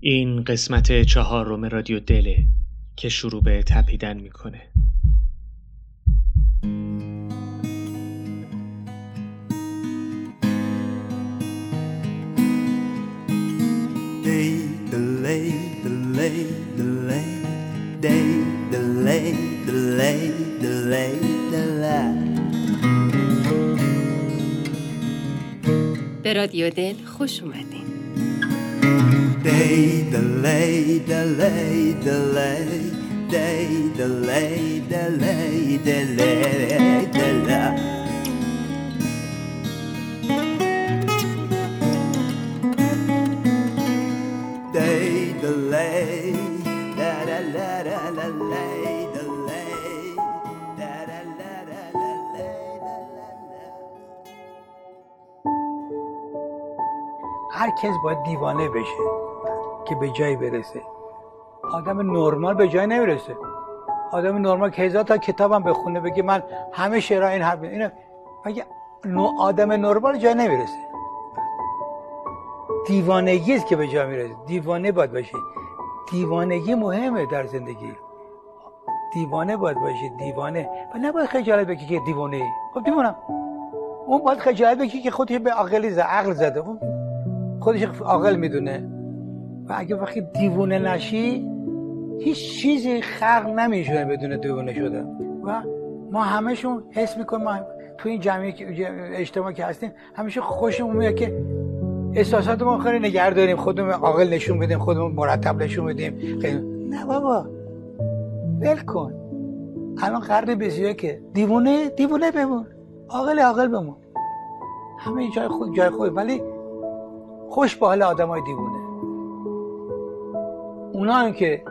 این قسمت چهارم رادیو دله که شروع به تپیدن می‌کنه. به رادیو دل خوش اومدید Day, delay, delay, delay, day, delay, delay, delay, delay. Day, delay, da da da da da lay, delay, da da da da da lay, da da da. هر کس باید دیوانه بشه که به جایی برسه. آدم نرمال به جای نمی‌رسه. آدم نرمال که هزار تا کتابم بخونه بگه من همه شعرها این حرف اینو مگه آدم نرمال جای نمی‌رسه. دیوانگی است که به جای می‌رسه. دیوانه باید باشه دیوانگی مهمه در زندگی. دیوانه باید باشه دیوانه. و نباید خجالت بگی که دیوانه. ای خب دیوانم اون باید خجالت بگی که خودش به عقل زده عقل زده. خودش عاقل می‌دونه. و اگه وقتی دیوونه نشی هیچ چیزی خلق نمیشه بدون دیوونه شدن. و ما همشون حس می‌کنیم ما تو این جمعی اجتماع که هستیم همیشه خوشمون میاد که احساسات ما خیلی نگه داریم خودمون عاقل نشون بدیم خودمون مرتب نشون بدیم. خیلی نه بابا. ول کن. الان قرن بیسیه که دیوونه دیوونه بمون. عاقل عاقل بمون. همه جای خود جای خود ولی خوش به حال آدم های دیوونه. اونا هم که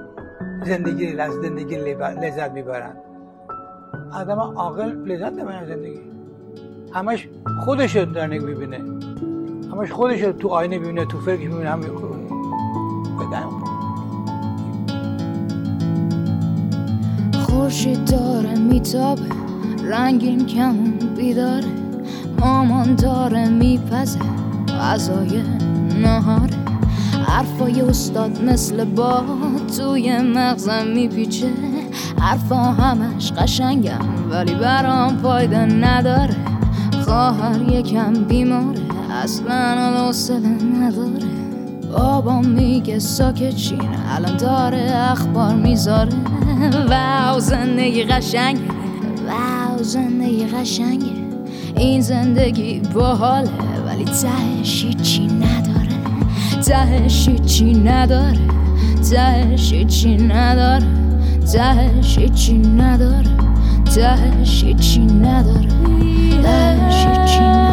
زندگی از زندگی لذت می‌برن. آدم عاقل لذت نمی‌برن زندگی. همش خودش رو در می‌بینه. همش خودش رو تو آینه می‌بینه تو فکر می‌بینه همه خورشید داره میتابه رنگین کمون بیداره. مامان داره میپزه غذای نهاره حرفای استاد مثل با توی مغزم میپیچه. حرفا همش قشنگم ولی برام فایده نداره. خواهر یکم بیماره اصلا حوصله نداره. بابا میگه ساکت چینه الان داره اخبار می‌ذاره. واو زندگی قشنگه. واو زندگی قشنگه. این زندگی باحاله ولی تهش چی نداره. تهش چی نداره تهش چی نداره تهش چی نداره تهش چی نداره تهش چی نداره.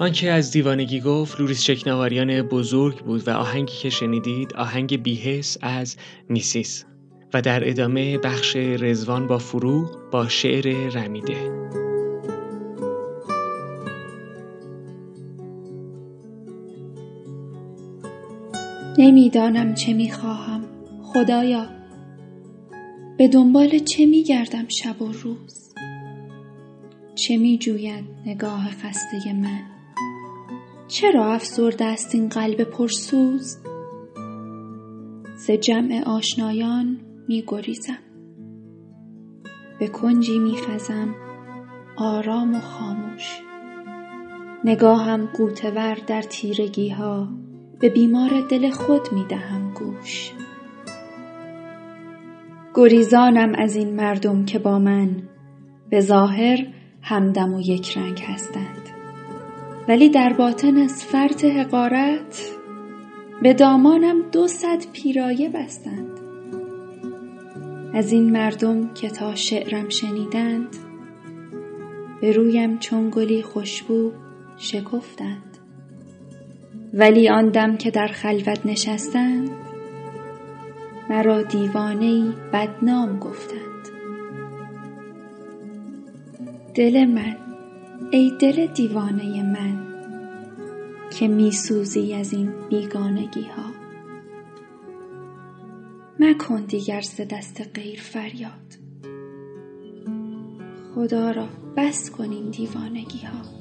آنچه از دیوانگی گفت لوریس چکناواریان بزرگ بود و آهنگی که شنیدید آهنگ بیهس از میسیس و در ادامه بخش رزوان با فروغ با شعر رمیده. نمی‌دانم چه می‌خواهم خدایا. به دنبال چه میگردم شب و روز؟ چه میجوید نگاه خسته من؟ چرا افسرده است این قلب پرسوز؟ ز جمع آشنایان میگریزم به کنجی میخزم آرام و خاموش. نگاهم قوتور در تیرگی ها به بیمار دل خود می دهم گوش. گریزانم از این مردم که با من به ظاهر همدم و یک رنگ هستند. ولی در باطن از فرط حقارت به دامانم دو صد پیرایه بستند. از این مردم که تا شعرم شنیدند به رویم چون گلی خوشبو شکفتند. ولی آن دم که در خلوت نشستند مرا دیوانه بدنام گفتند. دل من ای دل دیوانه من که میسوزی از این بیگانگی ها مکن دیگر ز دست غیر فریاد. خدا را بس کن این دیوانگی ها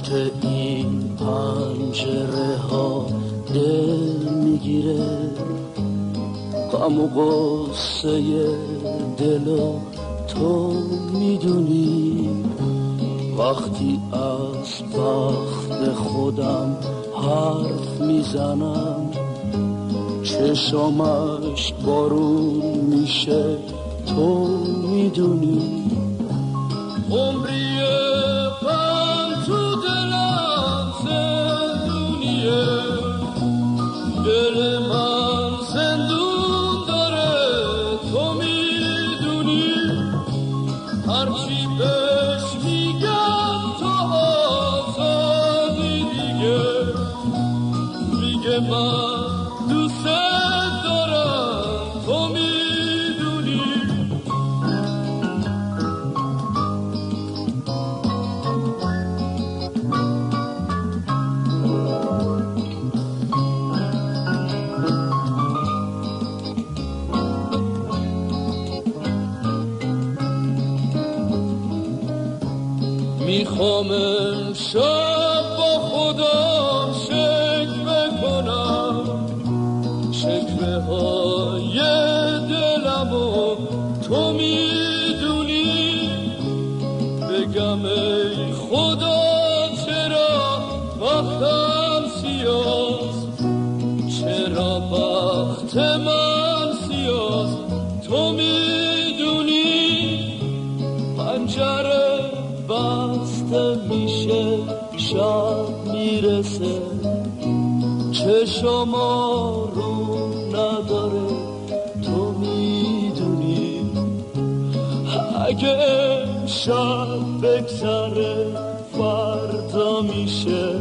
پشت این پنجره ها دل می‌گیره. غم و غصه دل تو می‌دونی. وقتی از بخت خودم حرف می‌زنم چشمش بارون میشه تو می‌دونی. عمری بگذره فردا میشه.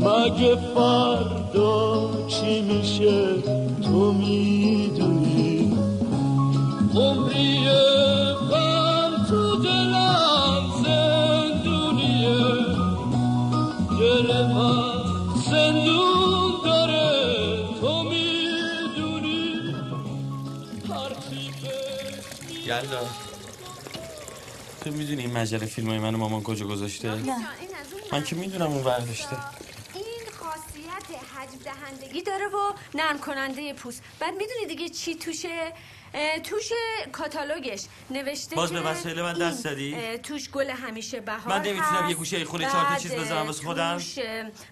مگه فردا چی میشه؟ تو می‌دونی. عمری تو می‌دونی این مجله فیلم های من مامان کجا گذاشته؟ من که می‌دونم اون برداشته این خاصیت حجم دهندگی داره و نرم کننده پوست. بعد می‌دونی دیگه چی توشه؟ توش کاتالوگش نوشته باز به وسایل من دست زدی؟ توش گل همیشه بهار من نمی‌تونم. یه گوشه خونه چهار تا چیز بذارم واسه خودم؟ توش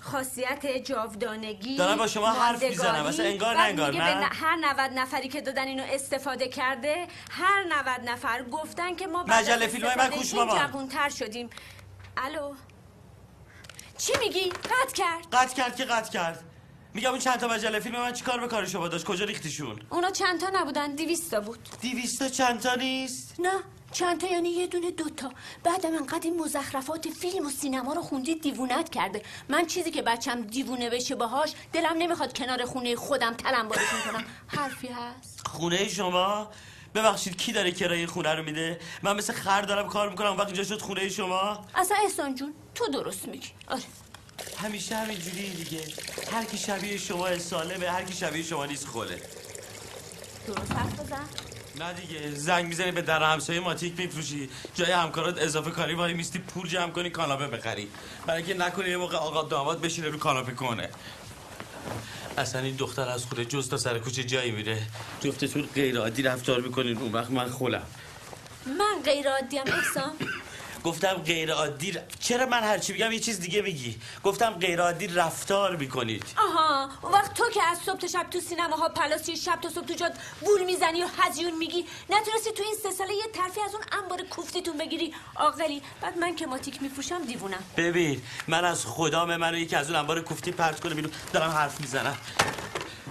خاصیت جاودانگی دارم با شما حرف می‌زنم. اصلا انگار نه انگار، نه؟ هر 90 نفری که دادن اینو استفاده کرده هر 90 نفر گفتن که ما مجله فیلمای من این بابا. جوان‌تر شدیم الو چی میگی؟ قطع کرد قطع کرد که قطع کرد میگم اون چند تا مجله فیلم من چیکار به کار شما داشت؟ کجا ریختیشون؟ اونا چند تا نبودن دیویستا بود. دیویستا چند تا نیست؟ نه چند تا یعنی یه دونه دوتا بعدم انقدر این مزخرفات فیلم و سینما رو خوندی دیوونت کرده. من چیزی که بچم دیوونه بشه باهاش دلم نمی‌خواد کنار خونه خودم تلمبارشون کنم. حرفی هست؟ خونه شما؟ ببخشید کی داره کرایه خونه رو میده؟ من مثل خر دارم کار می‌کنم وقت اینجا شد خونه شما؟ اصلا احسان جون تو درست میگی. آره. همیشه همینجوری دیگه. هر کی شبیه شما سالمه هر کی شبیه شما نیست خله درست حرف بزن. نه دیگه زنگ می‌زنی به در همسایه ماتیک میفروشی. جای همکارات اضافه کاری وای میستی پول جمع کنی کاناپه بخری. برای اینکه نکنی یه موقع آقا داماد بشینه رو کاناپه کنه. اصلا این دختر از خونه جز تا سر کوچه جایی میره. جفتتون غیر عادی رفتار می‌کنین اون وقت من خولم. من غیر عادیم احسان. گفتم غیر عادی ر- چرا من هرچی میگم یه چیز دیگه میگی؟ گفتم غیر عادی رفتار می‌کنید. آها اون وقت تو که از صبح تا شب تو سینماها پلاسی شب تا صبح تو جاد گول می‌زنی و هزیون میگی نتونستی تو این سه ساله یه ترفی از اون انبار کوفتیتون بگیری. عاقلی بعد من که ماتیک میفروشم دیوونم. ببین من از خدام منو یکی از اون انبار کوفتی پرت کنه بیرون دارم حرف می‌زنم.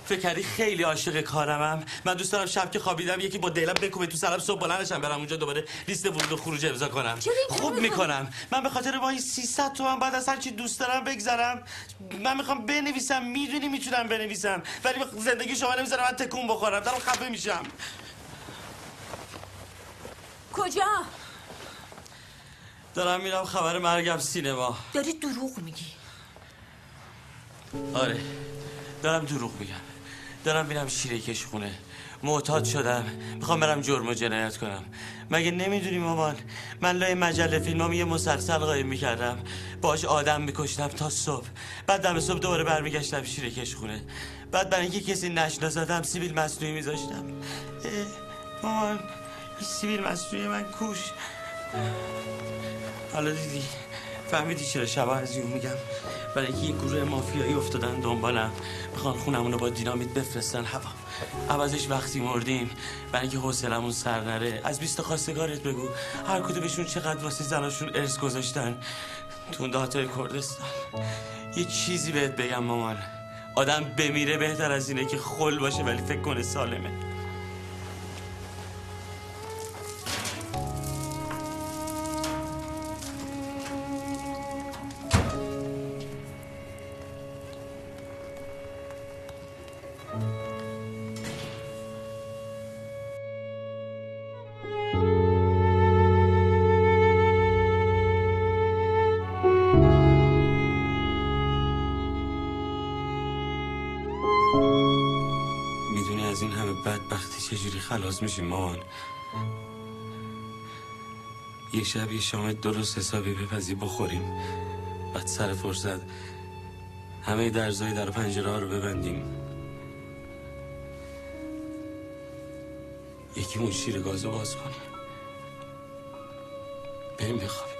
فکر کردی خیلی عاشق کارمم؟ من دوست دارم شب که خوابیدم یکی با دلم بکوبه تو سرم صبح بلندشم برم اونجا دوباره لیست ورود و خروج امضا کنم. خوب؟ می‌کنم. من به خاطر با این 300 تومن بعد از هر چی دوست دارم بگذرم. من می‌خوام بنویسم می‌دونی می‌تونم بنویسم. ولی زندگی شما نمی‌ذارم من تکون بخورم دارم خفه میشم. کجا؟ دارم میرم خبر مرگم سینما. داری دروغ میگی. آره. دارم دروغ میگم. دارم میرم شیره کش خونه. معتاد شدم. می‌خوام برم جرم و جنایت کنم. مگه نمی‌دونی مامان؟ من لای مجله فیلمام یه مسلسل قایم می‌کردم. باش آدم میکشتم تا صبح. بعد دم صبح دوباره برمیگشتم شیره کش خونه. بعد برای اینکه کسی نشناسدم سیبیل مصنوعی میذاشتم. مامان سیبیل مصنوعی من کوش. حالا دیدی. فهمیدی چرا شبا از یون میگم؟ برای اینکه یه گروه مافیایی افتادن دنبالم. می‌خوان خونمون رو با دینامیت بفرستن. هوا عوضش وقتی مردیم. برای اینکه حوصلمون سر نره. از بیست خواستگارت بگو. هر کدومشون چقدر واسه زناشون ارث گذاشتن. تو اون دهاتای کردستان. یه چیزی بهت بگم مامان. آدم بمیره بهتر از اینه که خل باشه ولی فکر کنه سالمه. خلاص میشیم مامان. یه شب یه شام درست حسابی بپزی بخوریم. بعد سر فرصت همه درزای در پنجره ها رو ببندیم. یکیمون شیر گازو باز کنیم. بریم بخوابیم.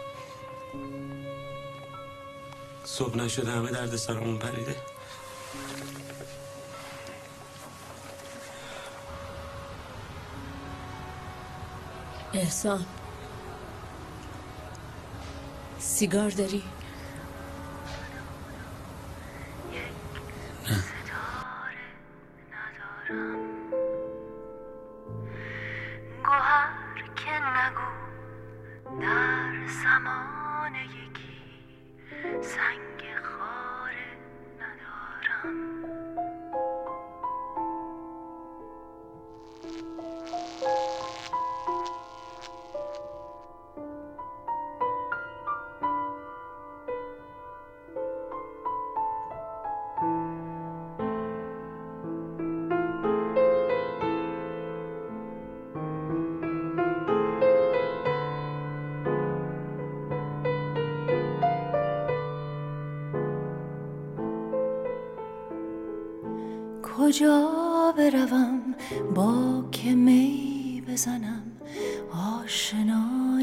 صبح نشده همه درد سرمون پریده. احسان سیگار داری؟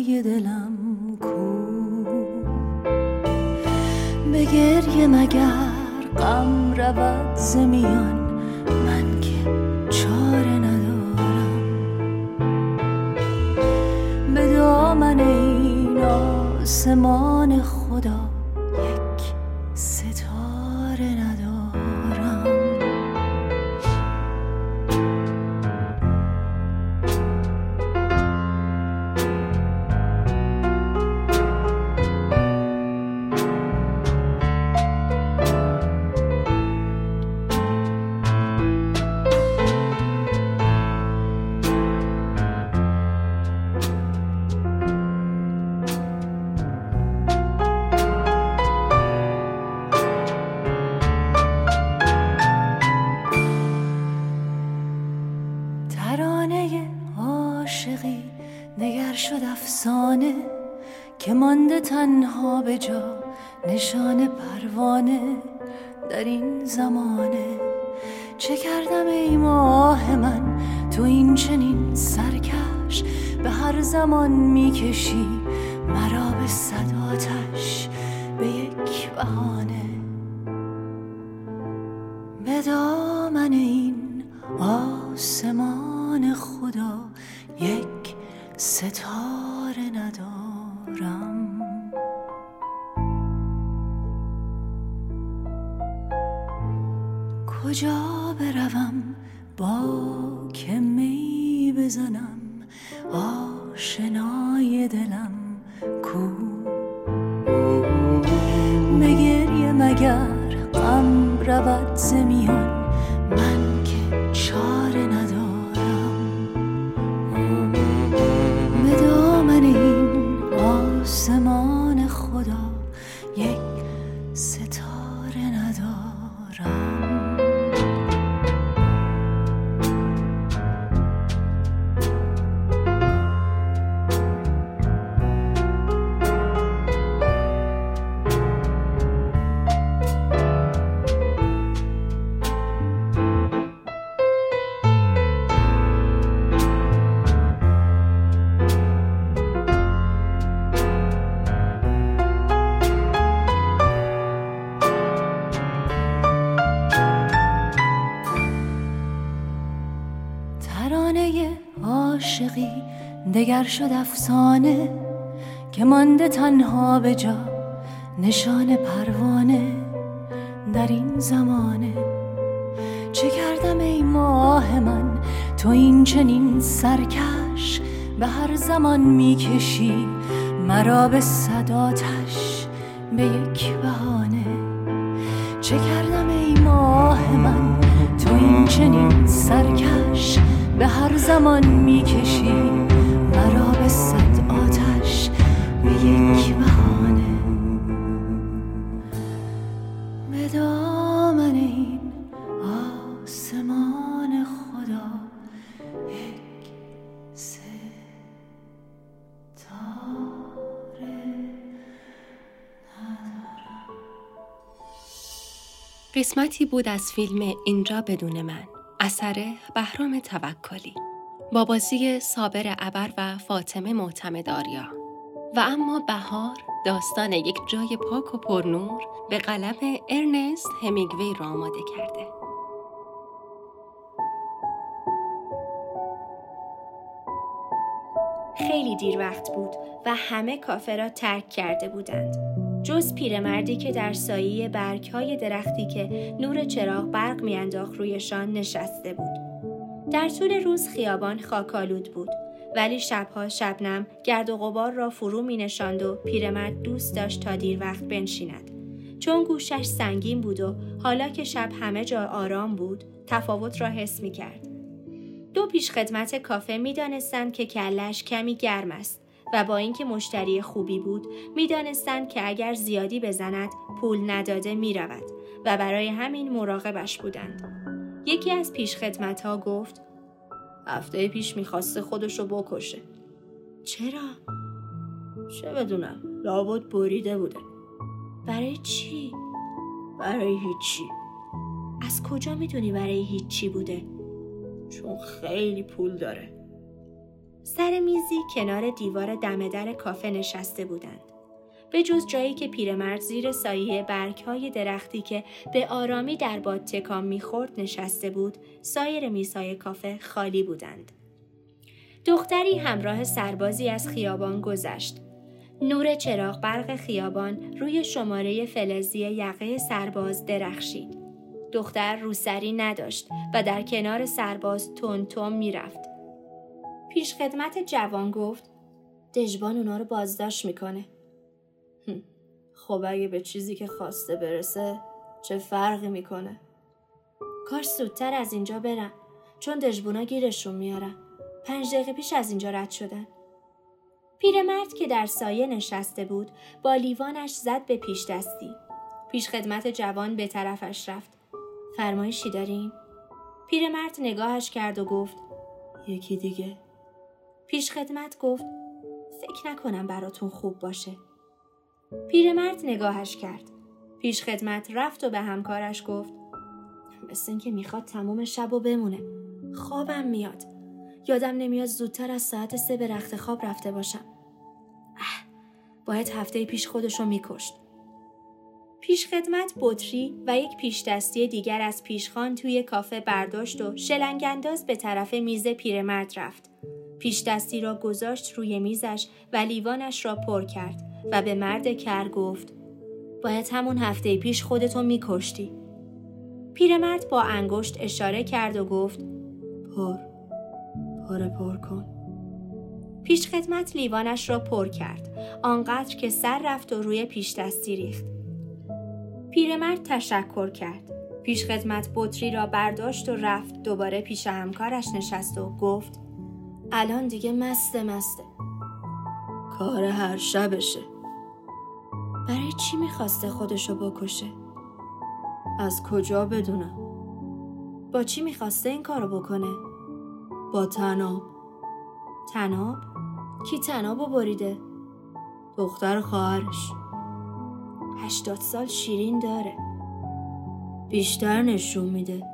دلم کو. به گریه مگر غم رود زمیان من که چاره ندارم. به دامن این آسمان خدا شد افسانه که مانده تنها به جا نشان پروانه در این زمانه. چه کردم ای ماه من؟ تو این چنین سرکش به هر زمان می‌کشی مرا به صد آتش به یک بهانه. به دامن این آسمان خدا یک ستاره ندارم. کجا بروم با که می بزنم؟ آشنای دلم کو؟ به گریه مگر غم رود زمیان دگر شد افسانه که مانده تنها به جا. نشان پروانه در این زمانه. چه کردم ای ماه من؟ تو این چنین سرکش به هر زمان می‌کشی. مرا به صداتش به یک بهانه. چه کردم ای ماه من؟ تو این چنین سرکش به هر زمان می‌کشی. به آتش به یک بهانه. به دامن این آسمان خدا یک ستاره قسمتی بود از فیلم اینجا بدون من. اثر بهرام توکلی. با بازی صابر ابر و فاطمه معتمداریا و اما بهار داستان یک جای پاک و پرنور به قلم ارنست همیگوی را آماده کرده خیلی دیر وقت بود و همه کافه را ترک کرده بودند. جز پیرمردی که در سایه برگهای درختی که نور چراغ برق میانداخت رویشان نشسته بود. در طول روز خیابان خاکالود بود ولی شبها شبنم گرد و غبار را فرو می نشاند و پیرمرد دوست داشت تا دیر وقت بنشیند. چون گوشش سنگین بود و حالا که شب همه جا آرام بود تفاوت را حس می کرد. دو پیش خدمت کافه می دانستند که کلش کمی گرم است و با اینکه مشتری خوبی بود می دانستند که اگر زیادی بزند پول نداده می رود و برای همین مراقبش بودند. یکی از پیش خدمت ها گفت هفته پیش می‌خواسته خودشو بکشه. چرا؟ چه بدونم لابد بریده بوده. برای چی؟ برای هیچی. از کجا می‌دونی برای هیچی بوده؟ چون خیلی پول داره. سر میزی کنار دیوار دم در کافه نشسته بودند. به جز جایی که پیرمرد زیر سایه برگهای درختی که به آرامی در باد تکان می‌خورد نشسته بود، سایر میزهای کافه خالی بودند. دختری همراه سربازی از خیابان گذشت. نور چراغ برق خیابان روی شماره فلزی یقه سرباز درخشید. دختر روسری نداشت و در کنار سرباز تون تون می‌رفت. پیش خدمت جوان گفت دژبان اونا رو بازداشت می‌کنه. خب اگه به چیزی که خواسته برسه چه فرقی می‌کنه؟ کاش زودتر از اینجا برم چون دژبونا گیرشون میارن. پنج دقیقه پیش از اینجا رد شدن. پیرمرد که در سایه نشسته بود با لیوانش زد به پیش دستی. پیش خدمت جوان به طرفش رفت. فرمایشی داریم؟ پیرمرد نگاهش کرد و گفت یکی دیگه. پیش خدمت گفت فکر نکنم براتون خوب باشه. پیرمرد نگاهش کرد. پیش خدمت رفت و به همکارش گفت مثل اینکه می‌خواد تمام شب و بمونه. خوابم میاد. یادم نمیاد زودتر از ساعت سه به رخت خواب رفته باشم. اه باید هفته پیش خودشو میکشت. پیش خدمت بطری و یک پیش دستی دیگر از پیشخان توی کافه برداشت و شلنگانداز به طرف میز پیرمرد رفت. پیش دستی را گذاشت روی میزش و لیوانش را پر کرد و به مرد کر گفت باید همون هفته پیش خودتو میکشتی. پیرمرد با انگشت اشاره کرد و گفت پر پر پر کن. پیش خدمت لیوانش را پر کرد آنقدر که سر رفت و روی پیش دستی ریخت. پیرمرد تشکر کرد. پیش خدمت بطری را برداشت و رفت دوباره پیش همکارش نشست و گفت الان دیگه مسته مسته کار هر شبشه. برای چی می‌خواسته خودشو بکشه؟ از کجا بدونم؟ با چی می‌خواسته این کارو بکنه؟ با تناب تناب؟ کی تنابو بریده؟ دختر خواهرش هشتاد سال شیرین داره بیشتر نشون میده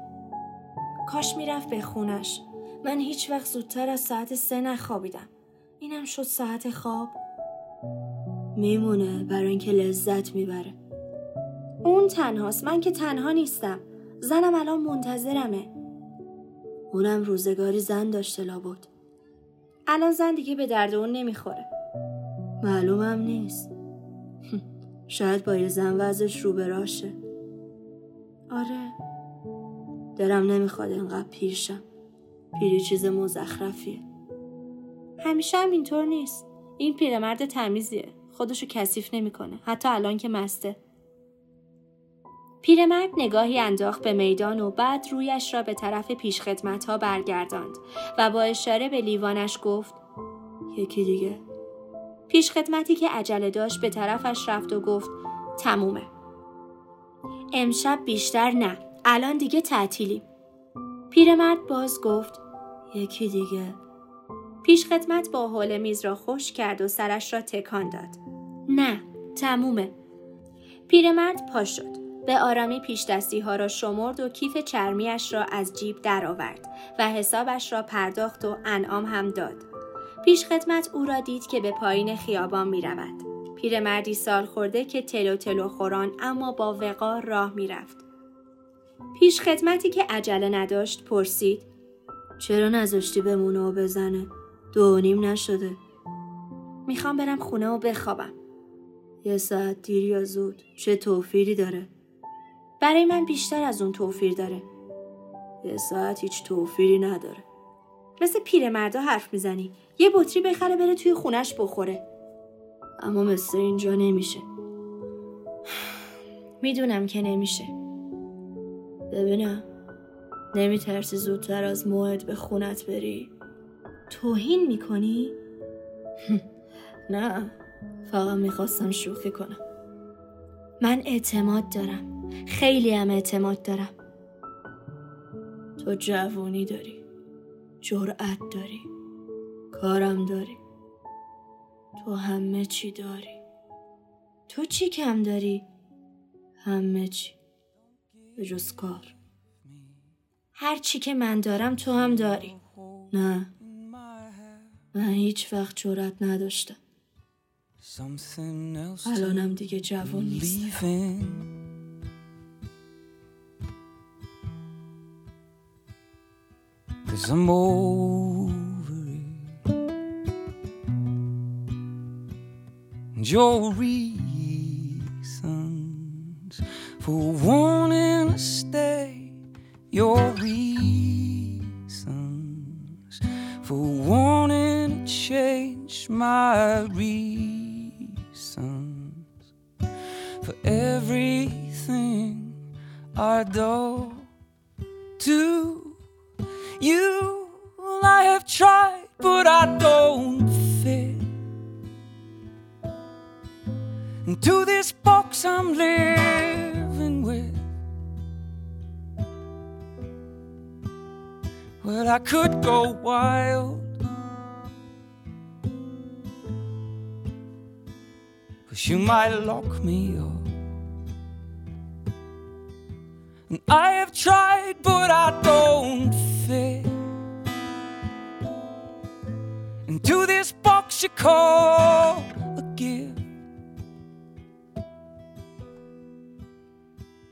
کاش می‌رفت به خونش من هیچ وقت زودتر از ساعت سه نخوابیدم اینم شد ساعت خواب میمونه برای اینکه لذت می‌بره. اون تنهاست. من که تنها نیستم. زنم الان منتظرمه. اونم روزگاری زن داشته لابد. الان زن دیگه به درد اون نمی‌خوره. معلومم نیست. شاید با یه زن وزش رو براشه آره. دلم نمی‌خواد اینقدر پیرشم. پیری چیز مزخرفیه. همیشه هم اینطور نیست. این پیرمرد تمیزیه. خودشو کثیف نمی‌کنه. حتی الان که مسته. پیرمرد نگاهی انداخت به میدان و بعد رویش را به طرف پیشخدمت ها برگرداند و با اشاره به لیوانش گفت یکی دیگه. پیشخدمتی که عجله داشت به طرفش رفت و گفت تمومه. امشب بیشتر نه. الان دیگه تعطیلیم. پیرمرد باز گفت یکی دیگه. پیش خدمت با حول میز را خوش کرد و سرش را تکان داد نه تمومه پیرمرد پا شد به آرامی پیش دستی ها را شمرد و کیف چرمیش را از جیب درآورد و حسابش را پرداخت و انعام هم داد پیش خدمت او را دید که به پایین خیابان می رود. پیرمردی سال خورده که تلو تلو خوران اما با وقار راه می رفت. پیش خدمتی که عجله نداشت پرسید چرا نذاشتی بمونه و بزنه؟ دو نیم نشده. می‌خوام برم خونه و بخوابم. یه ساعت دیر یا زود. چه توفیری داره؟ برای من بیشتر از اون توفیر داره. یه ساعت هیچ توفیری نداره. مثل پیرمردا حرف می‌زنی. یه بطری بخره بره توی خونش بخوره. اما مثل اینجا نمیشه. می‌دونم که نمیشه. ببینم. نمیترسی زودتر از موعد به خونت بری؟ توهین می‌کنی؟ نه فقط می‌خواستم شوخی کنم. من اعتماد دارم. خیلی هم اعتماد دارم. تو جوونی داری. جرأت داری. کارم داری. تو همه چی داری. تو چی کم داری؟ همه چی. به جز کار. هر چی که من دارم تو هم داری. نه. من هیچ وقت جرأت نداشتم الانم دیگه جوان نیستم Cause I'm over it. And your reasons for wanting to stay, your reasons for wanting change my reasons for everything I do to you. I have tried, but I don't fit into this box I'm living with. Well, I could go wild. Cause you might lock me up. And I have tried, but I don't fit into this box you call a gift.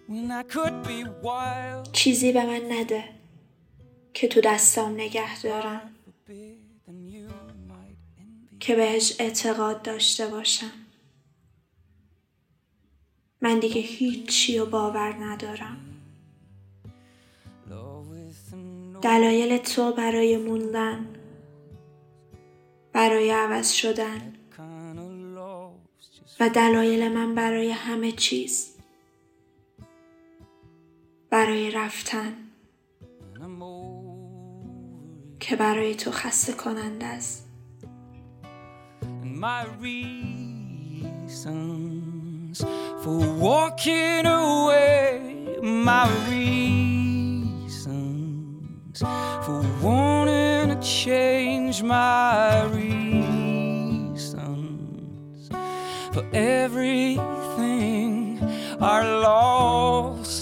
When I could be wild, چیزی به من نده که تو دستام نگه دارم. که بهش اعتقاد داشته باشم من دیگه هیچی و باور ندارم. دلایل تو برای موندن برای عوض شدن و دلایل من برای همه چیز برای رفتن که برای تو خسته کننده است. Reasons for walking away, my reasons for wanting to change, my reasons for everything are lost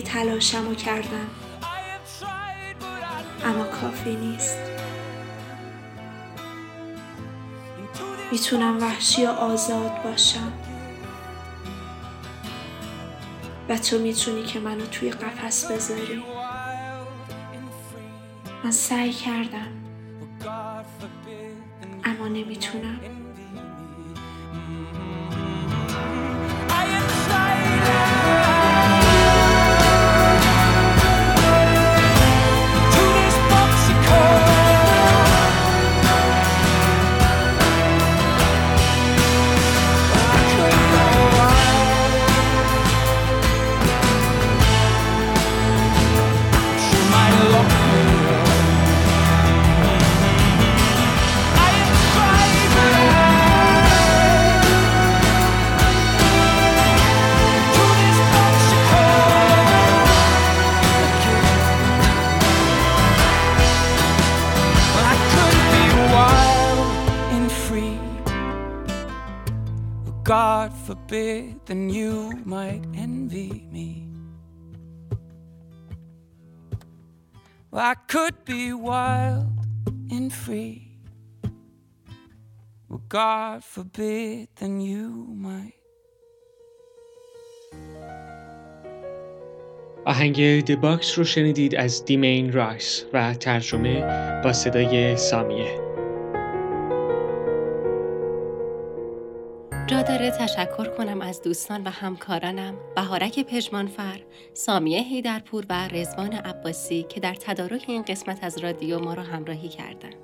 من همه تلاشمو کردم. اما کافی نیست. می‌تونم وحشی و آزاد باشم. و تو می‌تونی که منو توی قفس بذاری. من سعی کردم. اما نمی‌تونم. I could be wild and free. Well, God forbid, then you might. آهنگ The Box رو شنیدید از دیمین رایس و ترجمه با صدای سامیه جا داره تشکر کنم از دوستان و همکارانم بهارک پژمانفر، سامیه هیدرپور و رزوان عباسی که در تدارک این قسمت از رادیو ما را همراهی کردند.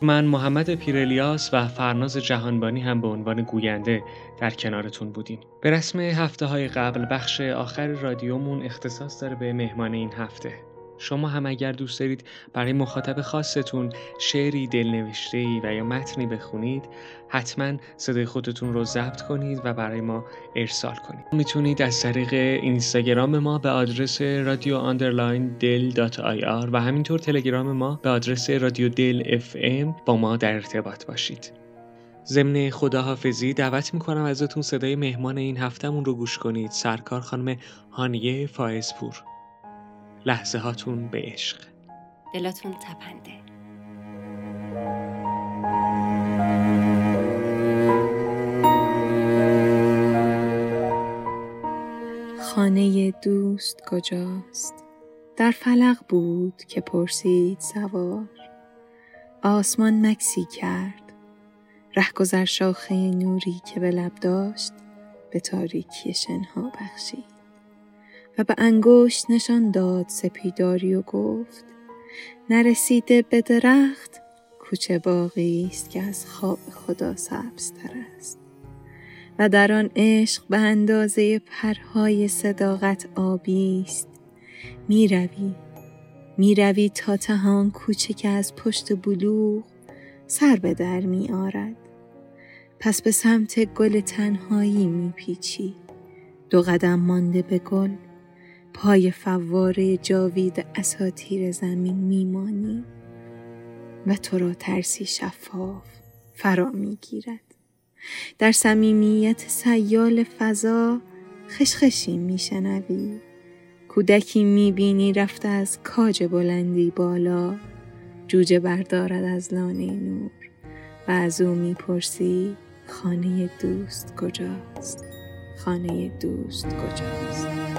من محمد پیرلیاس و فرناز جهانبانی هم به عنوان گوینده در کنارتون بودیم. به رسم هفته های قبل بخش آخر رادیومون اختصاص داره به مهمان این هفته. شما هم اگر دوست دارید برای مخاطب خاصتون شعری دلنوشته و یا متنی بخونید حتما صدای خودتون رو ضبط کنید و برای ما ارسال کنید. می‌تونید از طریق اینستاگرام ما به آدرس رادیو underline دل dot ir و همینطور تلگرام ما به آدرس رادیو دل FM با ما در ارتباط باشید. ضمن خداحافظی دعوت می‌کنم ازتون صدای مهمان این هفتهمون رو گوش کنید. سرکار خانم هانیه فائزپور. لحظه هاتون به عشق. دلاتون تپنده. خانه دوست کجاست؟ در فلق بود که پرسید سوار. آسمان مکسی کرد. رهگذر شاخه نوری که به لب داشت به تاریکی شنها بخشید. و به انگشت نشان داد سپیداری و گفت نرسیده به درخت کوچه باقی است که از خواب خدا سبزتر است. و در آن عشق به اندازه پرهای صداقت آبی است. می روی می روی تا تهان کوچه که از پشت بلوغ سر به در می آرد. پس به سمت گل تنهایی می پیچی. دو قدم مانده به گل. پای فواره جاوید اساتیر زمین میمانی و تو را ترسی شفاف فرا می‌گیرد. در صمیمیت سیال فضا خشخشی میشنوی. کودکی می‌بینی رفته از کاج بلندی بالا جوجه بردارد از لانه نور و از او می‌پرسی خانه دوست کجاست؟ خانه دوست کجاست؟